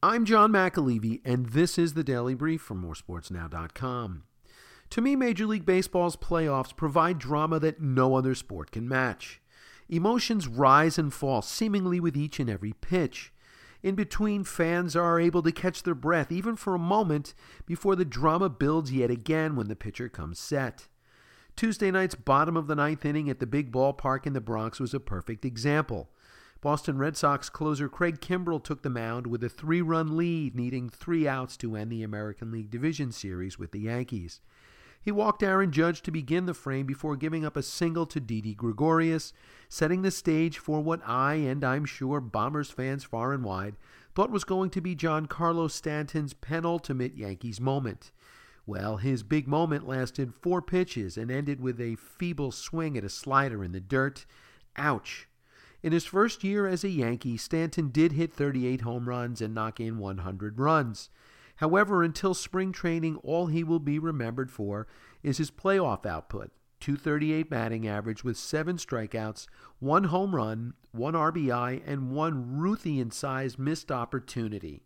I'm John McAlevey, and this is the Daily Brief from moresportsnow.com. To me, Major League Baseball's playoffs provide drama that no other sport can match. Emotions rise and fall seemingly with each and every pitch. In between, fans are able to catch their breath even for a moment before the drama builds yet again when the pitcher comes set. Tuesday night's bottom of the ninth inning at the big ballpark in the Bronx was a perfect example. Boston Red Sox closer Craig Kimbrel took the mound with a three run lead, needing three outs to end the American League Division Series with the Yankees. He walked Aaron Judge to begin the frame before giving up a single to Didi Gregorius, setting the stage for what I, and I'm sure Bombers fans far and wide, thought was going to be Giancarlo Stanton's penultimate Yankees moment. Well, his big moment lasted four pitches and ended with a feeble swing at a slider in the dirt. Ouch. In his first year as a Yankee, Stanton did hit 38 home runs and knock in 100 runs. However, until spring training, all he will be remembered for is his playoff output 238 batting average with seven strikeouts, one home run, one RBI, and one Ruthian sized missed opportunity.